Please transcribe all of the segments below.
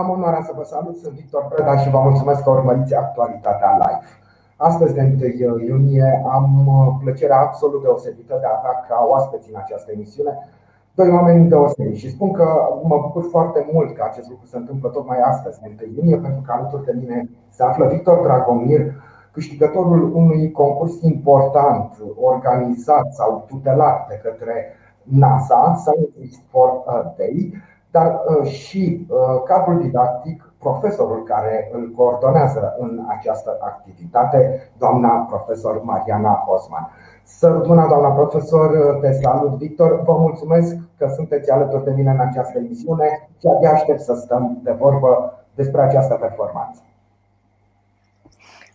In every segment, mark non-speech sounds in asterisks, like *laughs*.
Am onoarea să vă salut, sunt Victor Preda și vă mulțumesc că urmăriți actualitatea live. Astăzi, de 1 iunie, am plăcerea absolut deosebită de a avea ca oaspeți în această emisiune doi oameni deosebiți și spun că mă bucur foarte mult că acest lucru se întâmplă tocmai astăzi, de 1 iunie, pentru că alături de mine se află Victor Dragomir, câștigătorul unui concurs important organizat sau tutelat de către NASA, Scientist for a Day, dar uh, și uh, cadrul didactic, profesorul care îl coordonează în această activitate, doamna profesor Mariana Osman. Sărbuna, doamna profesor, te salut, Victor. Vă mulțumesc că sunteți alături de mine în această emisiune și abia aștept să stăm de vorbă despre această performanță.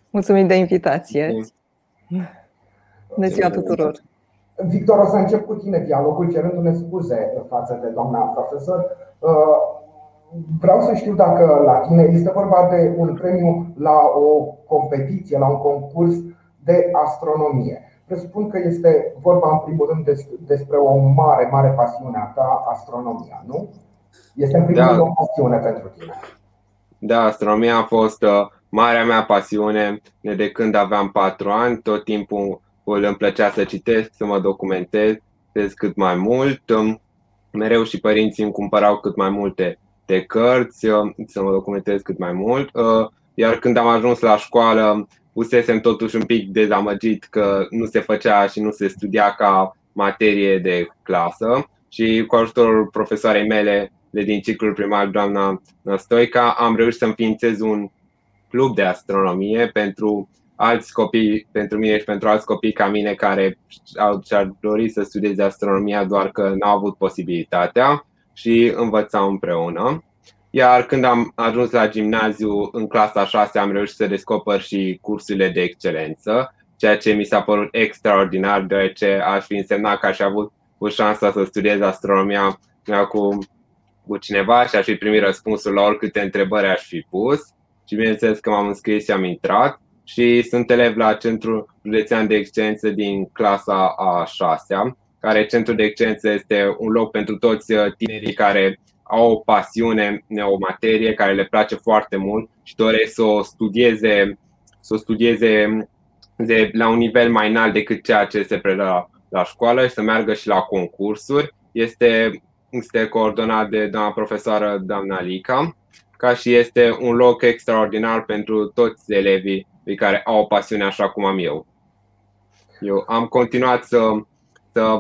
Mulțumim de invitație. Bună ziua tuturor! Victor, o să încep cu tine dialogul cerându-ne scuze față de doamna profesor. Uh, vreau să știu dacă la tine este vorba de un premiu la o competiție, la un concurs de astronomie. Presupun că este vorba în primul rând despre o mare, mare pasiune a ta, astronomia, nu? Este în primul da. rând o pasiune pentru tine. Da, astronomia a fost uh, marea mea pasiune de când aveam patru ani. Tot timpul îmi plăcea să citesc, să mă documentez cât mai mult. Mereu și părinții îmi cumpărau cât mai multe de cărți, să mă documentez cât mai mult. Iar când am ajuns la școală, pusesem totuși un pic dezamăgit că nu se făcea și nu se studia ca materie de clasă și cu ajutorul profesoarei mele de din ciclul primar, doamna Stoica, am reușit să înființez un club de astronomie pentru alți copii, pentru mine și pentru alți copii ca mine care au, și-ar dori să studieze astronomia, doar că n-au avut posibilitatea și învățau împreună. Iar când am ajuns la gimnaziu, în clasa 6, am reușit să descoper și cursurile de excelență, ceea ce mi s-a părut extraordinar, deoarece aș fi însemnat că aș fi avut cu șansa să studiez astronomia cu, cu cineva și aș fi primit răspunsul la oricâte întrebări aș fi pus. Și bineînțeles că m-am înscris și am intrat și sunt elev la Centrul Județean de Excelență din clasa a 6 care Centrul de Excelență este un loc pentru toți uh, tinerii care au o pasiune, o materie care le place foarte mult și doresc să o studieze, să o studieze de, la un nivel mai înalt decât ceea ce se predă la, la școală și să meargă și la concursuri. Este, este coordonat de doamna profesoară doamna Lica, ca și este un loc extraordinar pentru toți elevii care au o pasiune așa cum am eu. Eu am continuat să, să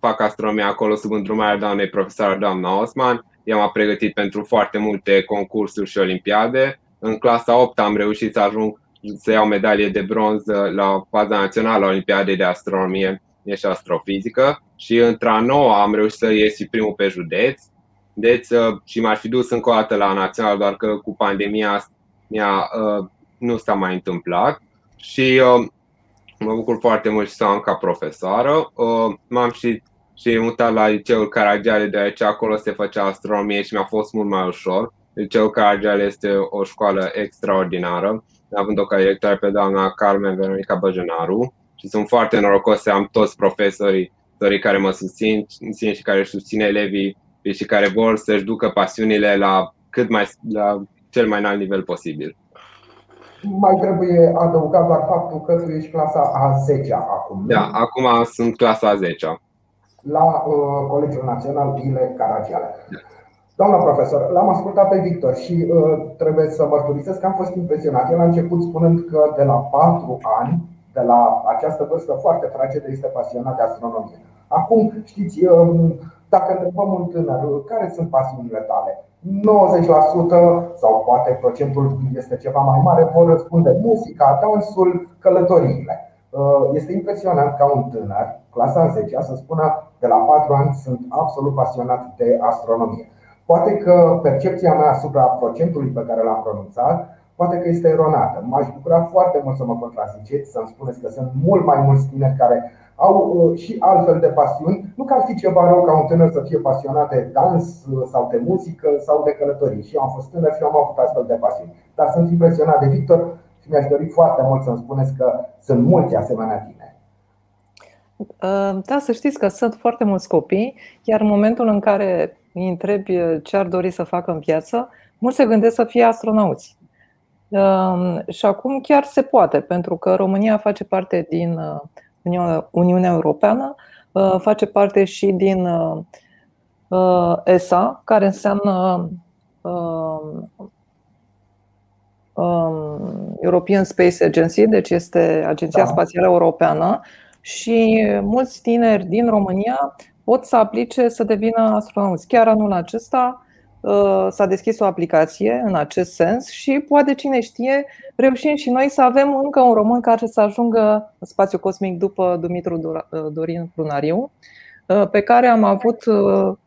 fac astronomia acolo sub îndrumarea doamnei profesor doamna Osman. Eu m-am pregătit pentru foarte multe concursuri și olimpiade. În clasa 8 am reușit să ajung să iau medalie de bronz la faza națională a Olimpiadei de Astronomie și Astrofizică și într-a noua am reușit să ies și primul pe județ. Deci, și m-aș fi dus încă o dată la național, doar că cu pandemia mi-a nu s-a mai întâmplat și uh, mă bucur foarte mult și să am ca profesoară. Uh, m-am și, și mutat la liceul Caragiale, deoarece acolo se făcea astronomie și mi-a fost mult mai ușor. Liceul Caragiale este o școală extraordinară, având o ca directoare pe doamna Carmen Veronica Băjenaru și sunt foarte norocos să am toți profesorii care mă susțin, susțin și care susțin elevii și care vor să-și ducă pasiunile la cât mai la cel mai înalt nivel posibil. Mai trebuie adăugat doar faptul că tu ești clasa a 10 acum. Da, acum sunt clasa a 10 La uh, Colegiul Național Ile Caragiale. Da. Doamna profesor, l-am ascultat pe Victor și uh, trebuie să mărturisesc că am fost impresionat. El a început spunând că de la 4 ani, de la această vârstă foarte fragedă, este pasionat de astronomie. Acum, știți, uh, dacă întrebăm un tânăr care sunt pasiunile tale, 90% sau poate procentul este ceva mai mare vor răspunde muzica, dansul, călătoriile. Uh, este impresionant ca un tânăr, clasa 10, să spună de la 4 ani sunt absolut pasionat de astronomie. Poate că percepția mea asupra procentului pe care l-am pronunțat poate că este eronată. M-aș bucura foarte mult să mă contraziceți, să-mi spuneți că sunt mult mai mulți tineri care au uh, și altfel de pasiuni. Nu că ar fi ceva rău ca un tânăr să fie pasionat de dans uh, sau de muzică sau de călătorie. Și eu am fost tânăr și am avut astfel de pasiuni. Dar sunt impresionat de Victor și mi-aș dori foarte mult să-mi spuneți că sunt mulți asemenea tine. Uh, da, să știți că sunt foarte mulți copii, iar în momentul în care îi întrebi ce ar dori să facă în viață, mulți se gândesc să fie astronauți. Um, și acum chiar se poate, pentru că România face parte din uh, Uniunea Europeană, uh, face parte și din uh, ESA, care înseamnă um, um, European Space Agency, deci este Agenția da. Spațială Europeană și mulți tineri din România pot să aplice să devină astronauți. Chiar anul acesta uh, s-a deschis o aplicație în acest sens și poate cine știe, reușim și noi să avem încă un român care să ajungă în spațiu cosmic după Dumitru uh, Dorin Prunariu, uh, pe care am avut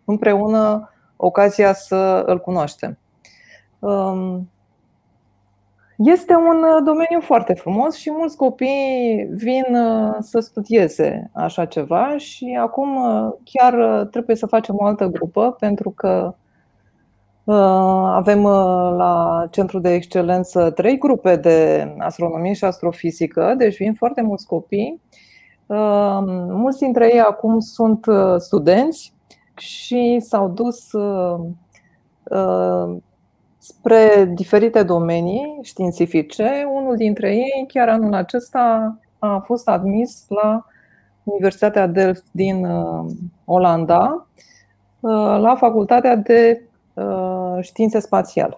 împreună ocazia să îl cunoaștem. Um, este un uh, domeniu foarte frumos și mulți copii vin uh, să studieze așa ceva și acum uh, chiar trebuie să facem o altă grupă pentru că avem la Centrul de Excelență trei grupe de astronomie și astrofizică, deci vin foarte mulți copii. Mulți dintre ei acum sunt studenți și s-au dus spre diferite domenii științifice. Unul dintre ei, chiar anul acesta, a fost admis la Universitatea Delft din uh, Olanda, uh, la Facultatea de uh, Științe Spațiale.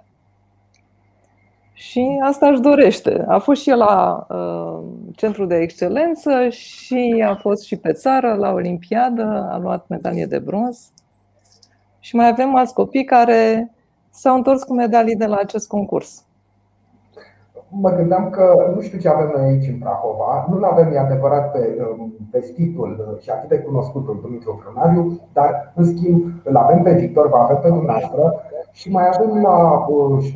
Și asta își dorește. A fost și el la uh, centru de excelență și a fost și pe țară la Olimpiadă, a luat medalie de bronz. Și mai avem alți copii care s-au întors cu medalii de la acest concurs. Mă gândeam că nu știu ce avem noi aici în Prahova, nu-l avem, e adevărat, pe um, vestitul și atât de cunoscutul Dumitru Frânariu, dar, în schimb, îl avem pe Victor, vă avem pe dumneavoastră și mai avem la uh,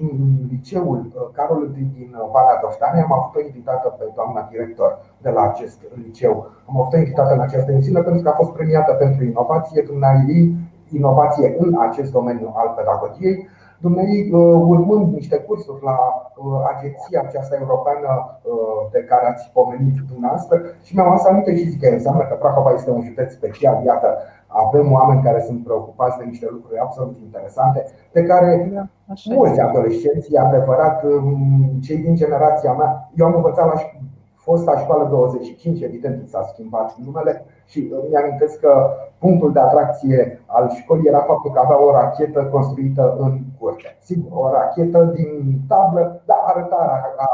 liceul uh, Carol din Valea Doftane, am avut o invitată pe doamna director de la acest liceu. Am avut o invitată în această emisiune pentru că a fost premiată pentru inovație, dumneavoastră inovație în acest domeniu al pedagogiei Dumnezeu, uh, urmând niște cursuri la uh, agenția aceasta europeană uh, de care ați pomenit dumneavoastră și mi-am adus aminte și zic că înseamnă că Prahova este un județ special. Iată, avem oameni care sunt preocupați de niște lucruri absolut interesante, pe care da, mulți adolescenți, e adevărat, um, cei din generația mea, eu am învățat la fosta școală 25, evident s-a schimbat numele și mi-amintesc că punctul de atracție al școlii era faptul că avea o rachetă construită în curte. Sigur, o rachetă din tablă, dar arăta a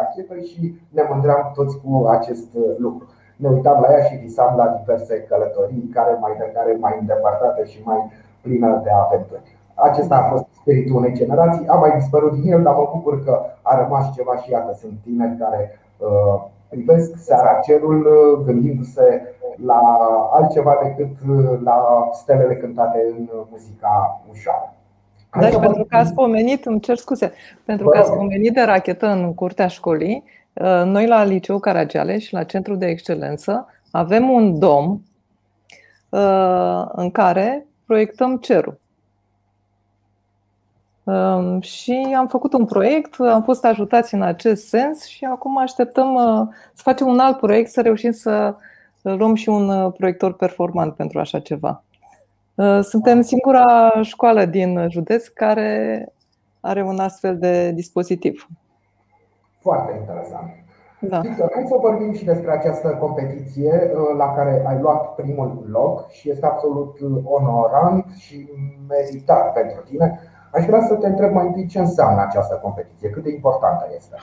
rachetă și ne mândream toți cu acest lucru. Ne uitam la ea și visam la diverse călătorii care mai de care mai îndepărtate și mai plină de aventuri. Acesta a fost spiritul unei generații, a mai dispărut din el, dar mă bucur că a rămas ceva și iată, sunt tineri care uh, privesc seara cerul uh, gândindu-se la altceva decât uh, la stelele cântate în muzica ușoară. Deci, pentru că ați pomenit, îmi cer scuze, pentru că ați pomenit de rachetă în curtea școlii, uh, noi la Liceu Caragiale și la Centrul de Excelență avem un dom în care proiectăm cerul. Și am făcut un proiect, am fost ajutați în acest sens și acum așteptăm să facem un alt proiect, să reușim să luăm și un uh, proiector performant pentru așa ceva. Uh, suntem singura școală din județ care are un astfel de dispozitiv. Foarte interesant. Da. Victor, hai să vorbim și despre această competiție uh, la care ai luat primul loc și este absolut onorant și meritat pentru tine. Aș vrea să te întreb mai întâi ce înseamnă această competiție, cât de importantă este.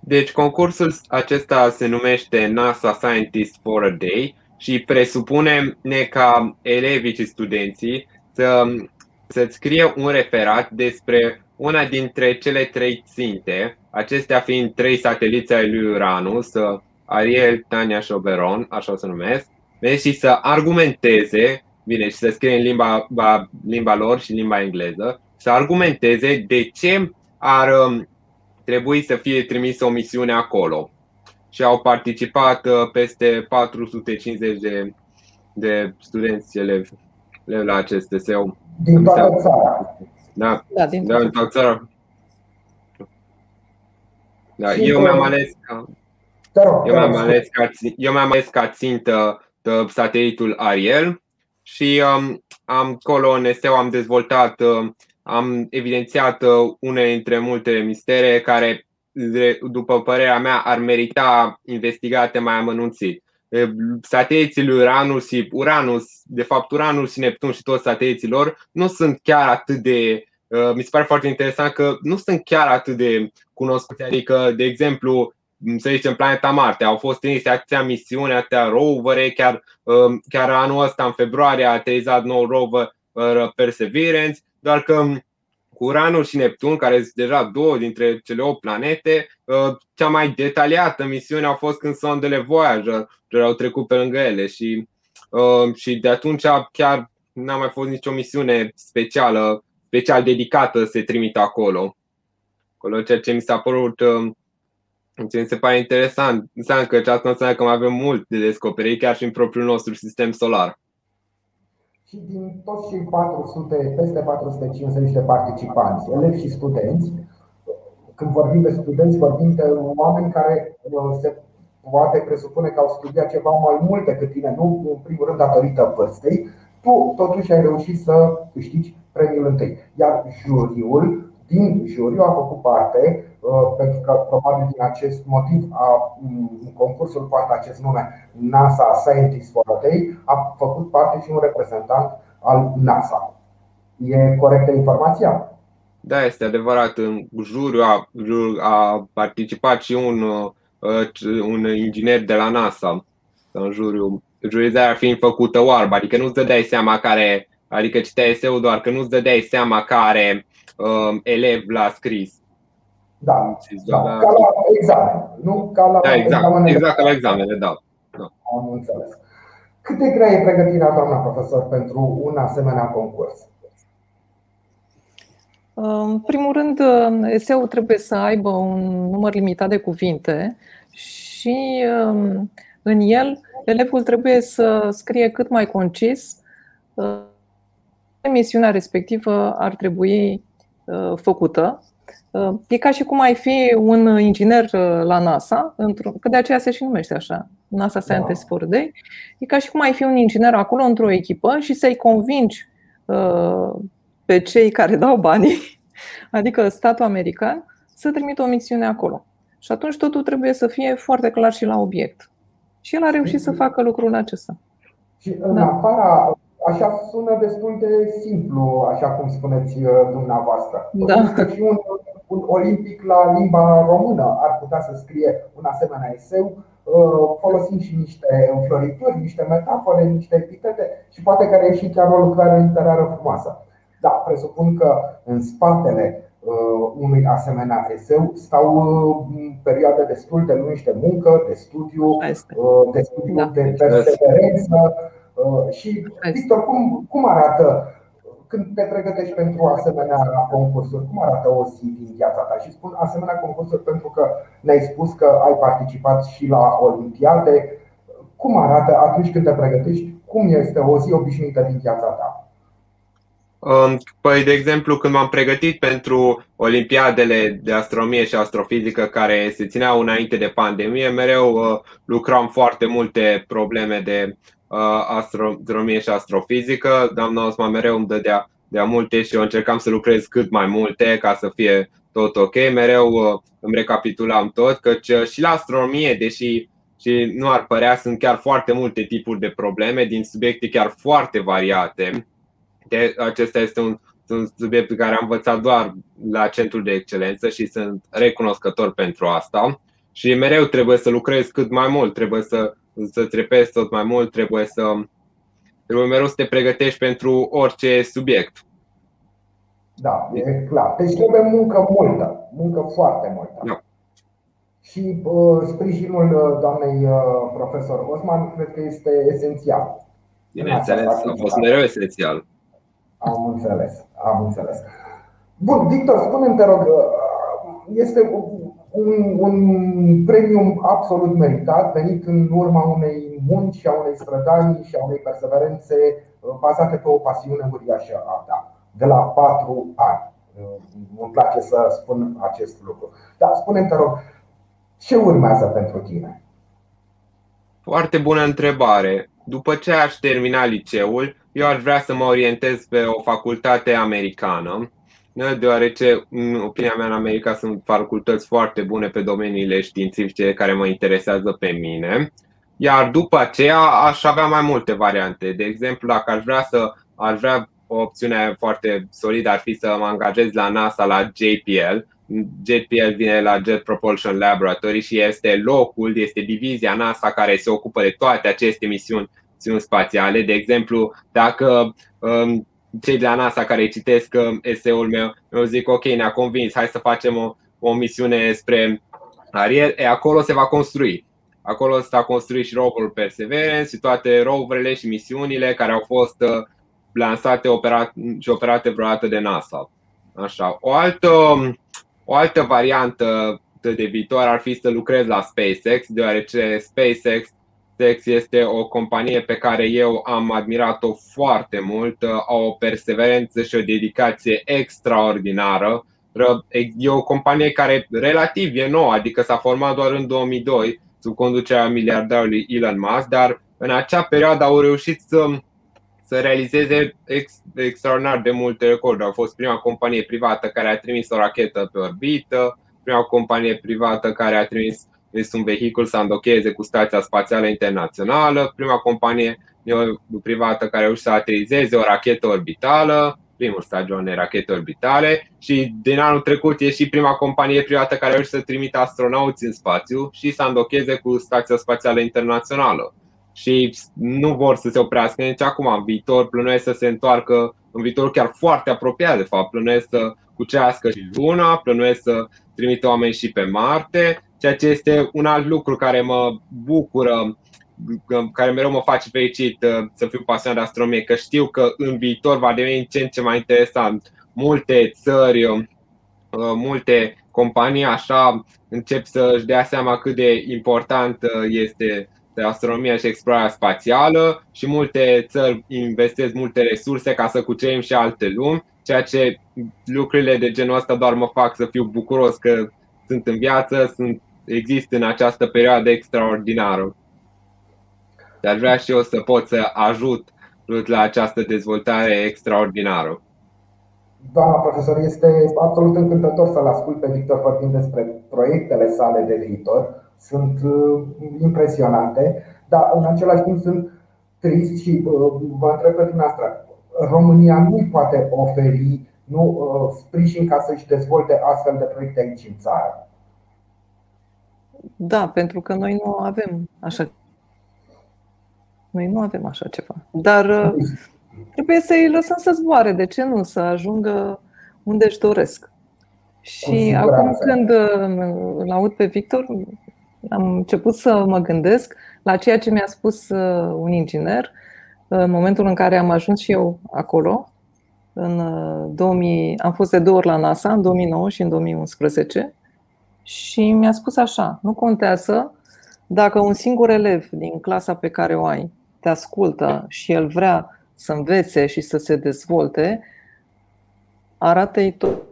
Deci concursul acesta se numește NASA Scientist for a Day și presupune ne ca elevii și studenții să, să scrie un referat despre una dintre cele trei ținte, acestea fiind trei sateliți ai lui Uranus, Ariel, Tania și Oberon, așa o să numesc, și să argumenteze, bine, și să scrie în limba, limba lor și limba engleză, să argumenteze de ce ar trebui să fie trimisă o misiune acolo. Și au participat uh, peste 450 de, de studenți elevi, elevi la acest deseu. Din toată țara. Da, da din da, toată țara. Da, eu mi-am ales ca, eu mi-am ales ca, eu mi-am ales ca țintă satelitul Ariel și um, am acolo în eseu am dezvoltat, uh, am evidențiat uh, unele dintre multele mistere care, după părerea mea, ar merita investigate mai amănunțit. Sateliții lui Uranus și Uranus, de fapt Uranus și Neptun și toți sateliții lor nu sunt chiar atât de mi se pare foarte interesant că nu sunt chiar atât de cunoscuți. Adică, de exemplu, să zicem, planeta Marte. Au fost trimise atâtea misiuni, atâtea rovere, chiar, um, chiar anul ăsta, în februarie, a aterizat nou rover uh, Perseverance, doar că um, cu Uranul și Neptun, care sunt deja două dintre cele 8 planete, uh, cea mai detaliată misiune a fost când sondele Voyager au trecut pe lângă ele și, uh, și de atunci chiar n-a mai fost nicio misiune specială, special dedicată să se trimită acolo. Acolo ceea ce mi s-a părut um, ce mi se pare interesant, înseamnă că aceasta înseamnă că mai avem mult de descoperit chiar și în propriul nostru sistem solar. Și din toți cei 400, peste 450 de participanți, elevi și studenți, când vorbim de studenți, vorbim de oameni care uh, se poate presupune că au studiat ceva mai mult decât tine, nu în primul rând datorită vârstei, tu totuși ai reușit să câștigi premiul întâi. Iar juriul din juriu a făcut parte Uh, pentru că probabil din acest motiv a, concursul poartă acest nume NASA Scientist for a Day, a făcut parte și un reprezentant al NASA. E corectă informația? Da, este adevărat. În juriu a, a participat și un, uh, un inginer de la NASA în juriu. Jurizarea fiind făcută oarbă, adică nu-ți dădeai seama care, adică citeai eseul doar că nu-ți dădeai seama care uh, elev l-a scris. Da, da, ca la examen, nu ca la da, exact, examene. Exact ca la examene, da. da. Am înțeles. Cât de grea e pregătirea, doamna profesor, pentru un asemenea concurs? În primul rând, eseul trebuie să aibă un număr limitat de cuvinte și um, în el elevul trebuie să scrie cât mai concis emisiunea respectivă ar trebui uh, făcută E ca și cum ai fi un inginer uh, la NASA, că de aceea se și numește așa, NASA Scientist for Day. E ca și cum ai fi un inginer acolo într-o echipă și să-i convingi uh, pe cei care dau banii, *laughs* adică statul american, să trimită o misiune acolo. Și atunci totul trebuie să fie foarte clar și la obiect. Și el a reușit să facă lucrul acesta. Și în da. afara Așa sună destul de simplu, așa cum spuneți uh, dumneavoastră. Da. Și un, un olimpic la limba română ar putea să scrie un asemenea eseu uh, folosind și niște înflorituri, niște metafore, niște epitete și poate că și chiar o lucrare literară frumoasă. Da, presupun că în spatele uh, unui asemenea eseu stau perioade destul de lungi de muncă, de studiu, de studiu da. de perseverență Uh, și, Victor, cum, cum arată când te pregătești pentru asemenea concursuri, cum arată o zi din viața ta? Și spun asemenea concursuri pentru că ne-ai spus că ai participat și la Olimpiade. Cum arată atunci când te pregătești? Cum este o zi obișnuită din viața ta? Um, păi, de exemplu, când m-am pregătit pentru Olimpiadele de astronomie și astrofizică care se țineau înainte de pandemie, mereu uh, lucram foarte multe probleme de astronomie și astrofizică. Doamna Osman mereu îmi dădea de multe și eu încercam să lucrez cât mai multe ca să fie tot ok. Mereu uh, îmi recapitulam tot, căci uh, și la astronomie, deși și nu ar părea, sunt chiar foarte multe tipuri de probleme din subiecte chiar foarte variate. De, acesta este un, un subiect pe care am învățat doar la centrul de excelență și sunt recunoscător pentru asta. Și mereu trebuie să lucrez cât mai mult, trebuie să să-ți repezi tot mai mult, trebuie să trebuie mereu să te pregătești pentru orice subiect. Da, e clar. Deci trebuie muncă multă, muncă foarte multă. Da. Și uh, sprijinul uh, doamnei uh, profesor Osman cred că este esențial. Bineînțeles, a fost mereu esențial. Am înțeles, am înțeles. Bun, Victor, spune-mi, te rog, uh, este un, un premiu absolut meritat, venit în urma unei munci, a unei strădanii și a unei perseverențe uh, bazate pe o pasiune uriașă a ta, de la patru ani. Uh, îmi place să spun acest lucru. Dar spune-mi, te rog, ce urmează pentru tine? Foarte bună întrebare. După ce aș termina liceul, eu aș vrea să mă orientez pe o facultate americană, deoarece, în opinia mea, în America sunt facultăți foarte bune pe domeniile științifice care mă interesează pe mine. Iar după aceea aș avea mai multe variante. De exemplu, dacă aș vrea să aș vrea o opțiune foarte solidă ar fi să mă angajez la NASA la JPL. JPL vine la Jet Propulsion Laboratory și este locul, este divizia NASA care se ocupă de toate aceste misiuni, misiuni spațiale. De exemplu, dacă um, cei de la NASA care citesc um, eseul meu, eu zic ok, ne-a convins, hai să facem o, o misiune spre Ariel, e acolo se va construi. Acolo s-a construit și roverul Perseverance și toate roverele și misiunile care au fost uh, lansate operate, și operate vreodată de NASA. Așa. O altă, o altă variantă de viitor ar fi să lucrez la SpaceX, deoarece SpaceX este o companie pe care eu am admirat-o foarte mult, au o perseverență și o dedicație extraordinară. E o companie care relativ e nouă, adică s-a format doar în 2002 sub conducerea miliardarului Elon Musk, dar în acea perioadă au reușit să să realizeze ex, extraordinar de multe recorduri. Au fost prima companie privată care a trimis o rachetă pe orbită, prima companie privată care a trimis un vehicul să îndocheze cu Stația Spațială Internațională, prima companie privată care a reușit să aterizeze o rachetă orbitală, primul stadiu unei rachete orbitale și din anul trecut e și prima companie privată care a reușit să trimită astronauți în spațiu și să îndocheze cu Stația Spațială Internațională și nu vor să se oprească nici acum. În viitor plănuiesc să se întoarcă, în viitor chiar foarte apropiat de fapt, plănuiesc să cucească și Luna, plănuiesc să trimită oameni și pe Marte, ceea ce este un alt lucru care mă bucură, care mereu mă face fericit uh, să fiu pasionat de astronomie, că știu că în viitor va deveni ce în ce mai interesant. Multe țări, uh, multe companii așa încep să-și dea seama cât de important uh, este astronomia și explorarea spațială și multe țări investesc multe resurse ca să cucerim și alte lumi, ceea ce lucrurile de genul ăsta doar mă fac să fiu bucuros că sunt în viață, sunt, există în această perioadă extraordinară. Dar vrea și eu să pot să ajut la această dezvoltare extraordinară. Doamna profesor, este absolut încântător să-l ascult pe Victor vorbind despre proiectele sale de viitor sunt uh, impresionante, dar în același timp sunt trist și uh, vă întreb pe dumneavoastră, România nu poate oferi nu, uh, sprijin ca să-și dezvolte astfel de proiecte aici în țară. Da, pentru că noi nu avem așa noi nu avem așa ceva. Dar trebuie să-i lăsăm să zboare. De ce nu? Să ajungă unde își doresc. Și acum când îl aud pe Victor, am început să mă gândesc la ceea ce mi-a spus uh, un inginer în momentul în care am ajuns și eu acolo. În 2000, uh, am fost de două ori la NASA, în 2009 și în 2011, și mi-a spus așa: nu contează dacă un singur elev din clasa pe care o ai te ascultă și el vrea să învețe și să se dezvolte, arată-i tot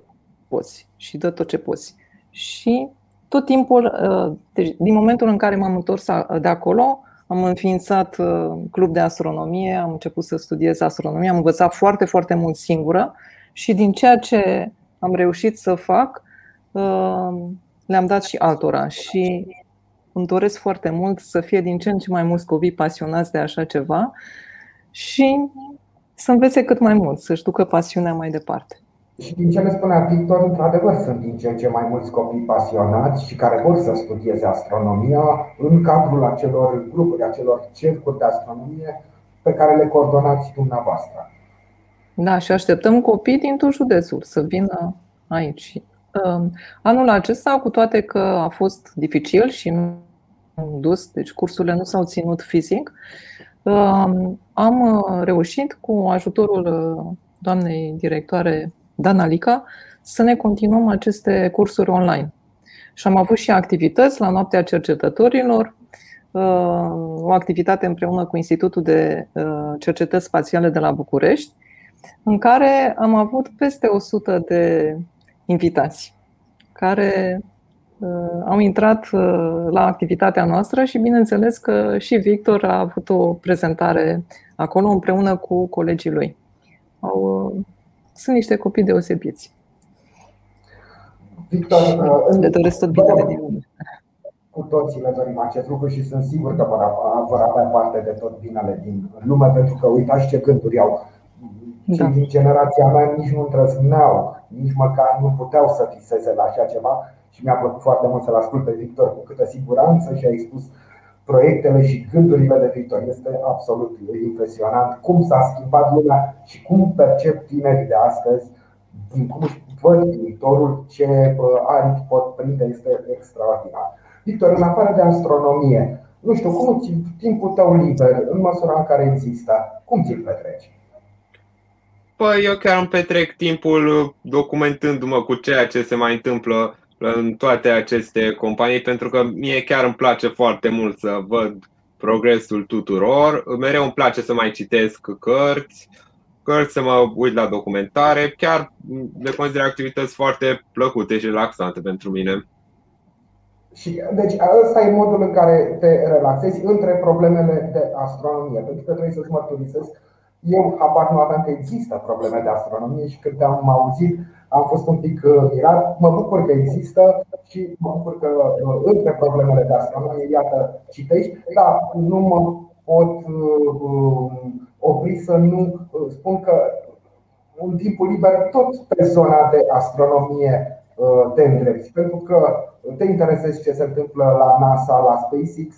poți și dă tot ce poți. Și tot timpul, uh, deci din momentul în care m-am întors de acolo, am înființat uh, club de astronomie, am început să studiez astronomie, am învățat foarte, foarte mult singură și din ceea ce am reușit să fac, uh, le-am dat și altora și îmi doresc foarte mult să fie din ce în ce mai mulți copii pasionați de așa ceva și să învețe cât mai mult, să-și ducă pasiunea mai departe. Și din ce ne spunea Victor, într-adevăr sunt din ce în ce mai mulți copii pasionați și care vor să studieze astronomia în cadrul acelor grupuri, acelor cercuri de astronomie pe care le coordonați dumneavoastră. Da, și așteptăm copii din tot județul să vină aici. Um, anul acesta, cu toate că a fost dificil și nu am dus, deci cursurile nu s-au ținut fizic, um, am reușit cu ajutorul uh, doamnei directoare Dana Lica, să ne continuăm aceste cursuri online. Și am avut și activități la Noaptea Cercetătorilor, uh, o activitate împreună cu Institutul de uh, Cercetări Spațiale de la București, în care am avut peste 100 de invitați care uh, au intrat la activitatea noastră și bineînțeles că și Victor a avut o prezentare acolo împreună cu colegii lui. Au, sunt niște copii deosebiți. Victor, le doresc tot binele din lume. Cu toții le dorim acest lucru și sunt sigur că vor avea parte de tot binele din lume, pentru că uitați ce gânduri au. Cei da. din generația mea nici nu îndrăzneau, nici măcar nu puteau să viseze la așa ceva și mi-a plăcut foarte mult să-l ascult pe Victor cu câtă siguranță și a expus proiectele și gândurile de viitor. Este absolut impresionant cum s-a schimbat lumea și cum percep tinerii de astăzi, cum își văd viitorul, ce aripi pot prinde, este extraordinar. Victor, în afară de astronomie, nu știu, cum ți timpul tău liber, în măsura în care există, cum ți-l petreci? Păi eu chiar îmi petrec timpul documentându-mă cu ceea ce se mai întâmplă în toate aceste companii pentru că mie chiar îmi place foarte mult să văd progresul tuturor. Mereu îmi place să mai citesc cărți, cărți, să mă uit la documentare. Chiar le consider activități foarte plăcute și relaxante pentru mine. Și, deci ăsta e modul în care te relaxezi între problemele de astronomie. Pentru că trebuie să-ți mărturisesc, eu habar nu aveam că există probleme de astronomie și când am auzit am fost un pic uh, mirat. Mă bucur că există și mă bucur că uh, între problemele de astronomie, iată, citești, dar nu mă pot uh, opri să nu spun că în timpul liber tot pe zona de astronomie te îndrepti, pentru că te interesezi ce se întâmplă la NASA, la SpaceX.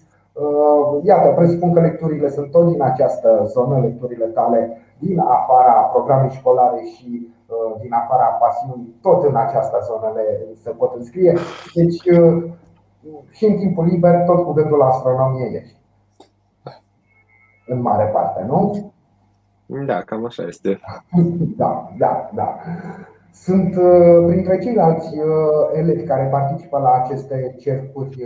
Iată, presupun că lecturile sunt tot din această zonă, lecturile tale din afara programei școlare și Uh, din afara pasiunii, tot în această zonă le, se pot înscrie. Deci, uh, și în timpul liber, tot cu gândul la astronomie ești. În mare parte, nu? Da, cam așa este. *laughs* Da, da, da. Sunt uh, printre ceilalți elevi care participă la aceste cercuri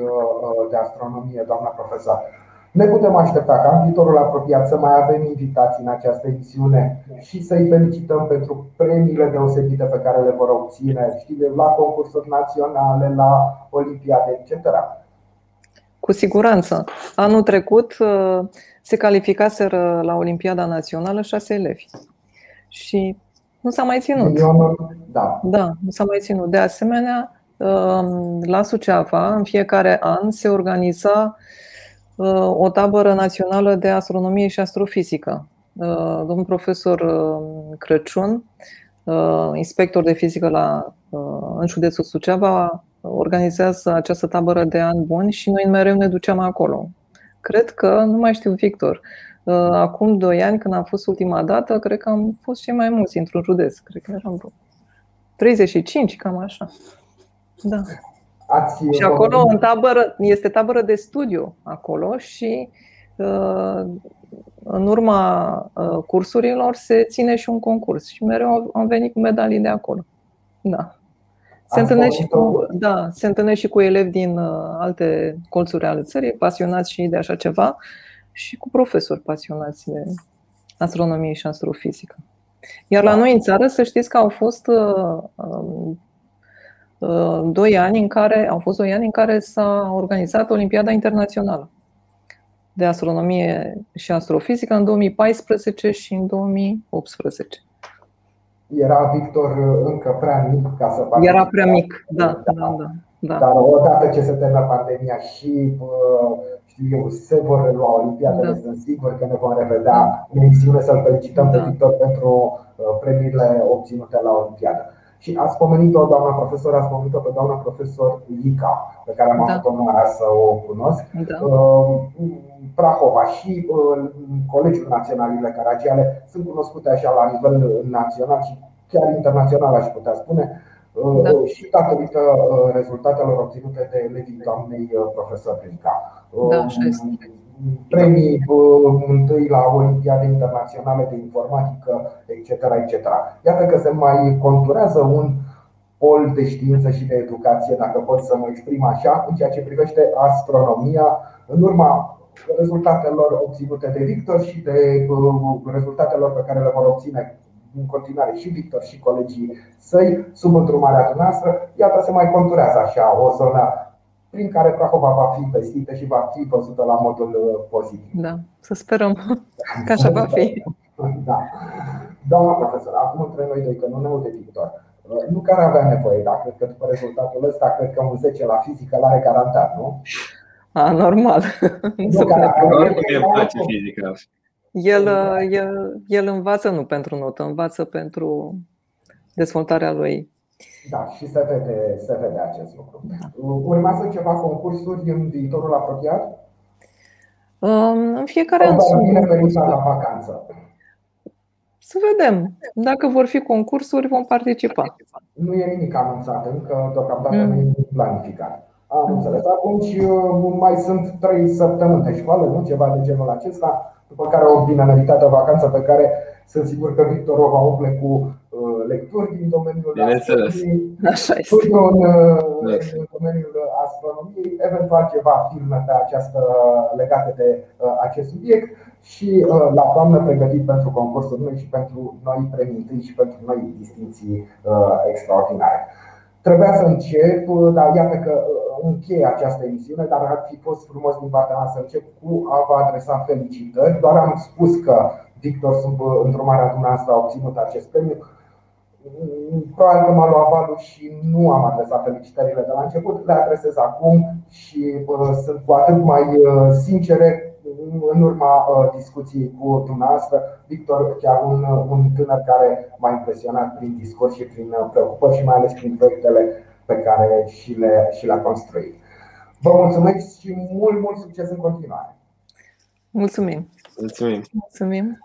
de astronomie, doamna profesor. Ne putem aștepta ca în viitorul apropiat să mai avem invitații în această emisiune și să-i felicităm pentru premiile deosebite pe care le vor obține știi, la concursuri naționale, la olimpiade, etc. Cu siguranță. Anul trecut uh, se calificaseră la Olimpiada Națională șase elevi. Și nu s-a mai ținut. Da. da, nu s-a mai ținut. De asemenea, uh, la Suceava, în fiecare an, se organiza o tabără națională de astronomie și astrofizică. Uh, domnul profesor uh, Crăciun, uh, inspector de fizică la, în județul Suceava, organizează această tabără de ani buni și noi mereu ne duceam acolo. Cred că, nu mai știu, Victor, acum doi ani, când am fost ultima dată, cred că am fost și mai mulți într-un județ. Cred că eram 35, cam așa. Da. Ați și acolo, în tabără, este tabără de studiu acolo și uh, în urma uh, cursurilor se ține și un concurs și mereu am venit cu medalii de acolo. Da. Se întâlnește, și cu, da, se întâlnește și cu elevi din uh, alte colțuri ale țării, pasionați și de așa ceva, și cu profesori pasionați de astronomie și astrofizică. Iar la da. noi în țară, să știți că au fost um, Uh, doi ani în care, au fost doi ani în care s-a organizat Olimpiada Internațională de Astronomie și Astrofizică în 2014 și în 2018. Era Victor încă prea mic ca să participe. Era prea mic, da, da, da, da. Dar odată ce se termină pandemia și uh, știu eu, se vor relua Olimpiadele, da. sunt sigur că ne vom revedea în emisiune să-l felicităm da. pe Victor pentru uh, premiile obținute la Olimpiadă. Și ați pomenit-o, doamna profesor, ați pomenit-o pe doamna profesor Lica, pe care am da. avut onoarea să o cunosc. Da. Uh, Prahova și uh, Colegiul Național Caragiale sunt cunoscute așa la nivel național și chiar internațional, aș putea spune, uh, da. și datorită rezultatelor obținute de elevii doamnei profesor Lica. Da, așa este premii întâi la Olimpiade Internaționale de Informatică, etc. etc. Iată că se mai conturează un pol de știință și de educație, dacă pot să mă exprim așa, în ceea ce privește astronomia, în urma rezultatelor obținute de Victor și de rezultatelor pe care le vor obține în continuare și Victor și colegii săi sub întrumarea noastră, iată se mai conturează așa o zonă prin care Prahova va fi vestită și va fi văzută la modul pozitiv. Da, să sperăm *laughs* că așa va fi. *laughs* Da. Doamna profesor, acum între noi doi, că nu ne aude Victor, nu care avea nevoie, dar cred că după rezultatul ăsta, cred că un 10 la fizică l-are garantat, nu? A, normal. *laughs* Nu, care, care, place fizica. El, el, el învață nu pentru notă, învață pentru dezvoltarea lui. Da, și se vede, se vede acest lucru. Urmează ceva concursuri în viitorul apropiat? În fiecare an sunt. la vacanță. Să vedem. Dacă vor fi concursuri, vom participa. Nu e nimic anunțat încă, deocamdată mm. nu e planificat. Am înțeles. Atunci uh, mai sunt trei săptămâni de școală, nu ceva de genul acesta, după care o bine meritată vacanță pe care sunt sigur că Victor o va umple cu uh, lecturi din domeniul astronomiei, în, uh, în domeniul astronomiei, eventual ceva filme pe această legate de acest subiect. Și la toamnă pregătit pentru concursul noi și pentru noi premii și pentru noi distinții extraordinare. Trebuia să încep, dar iată că încheie această emisiune, dar ar fi fost frumos din partea mea să încep cu a vă adresa felicitări. Doar am spus că Victor, sub îndrumarea dumneavoastră, a obținut acest premiu. Probabil că m-a luat valul și nu am adresat felicitările de la început, le adresez acum și sunt cu atât mai sincere în urma discuției cu dumneavoastră. Victor, chiar un, un tânăr care m-a impresionat prin discurs și prin preocupări și mai ales prin proiectele pe care și, le, și le-a construit. Vă mulțumesc și mult, mult succes în continuare. Mulțumim. Mulțumim. Mulțumim.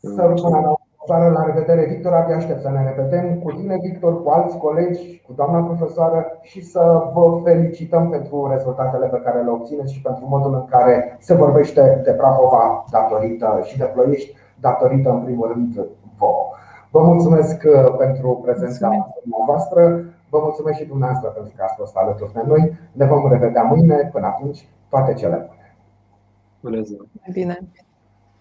Să rămână la revedere, Victor, abia aștept să ne revedem cu tine, Victor, cu alți colegi, cu doamna profesoară și să vă felicităm pentru rezultatele pe care le obțineți și pentru modul în care se vorbește de Prahova datorită și de Ploiești datorită, în primul rând, vouă. Vă mulțumesc uh, pentru prezența voastră. Vă mulțumesc și dumneavoastră pentru că ați fost alături de noi. Ne vom revedea mâine. Până atunci, toate cele bune. Bună ziua! Bine!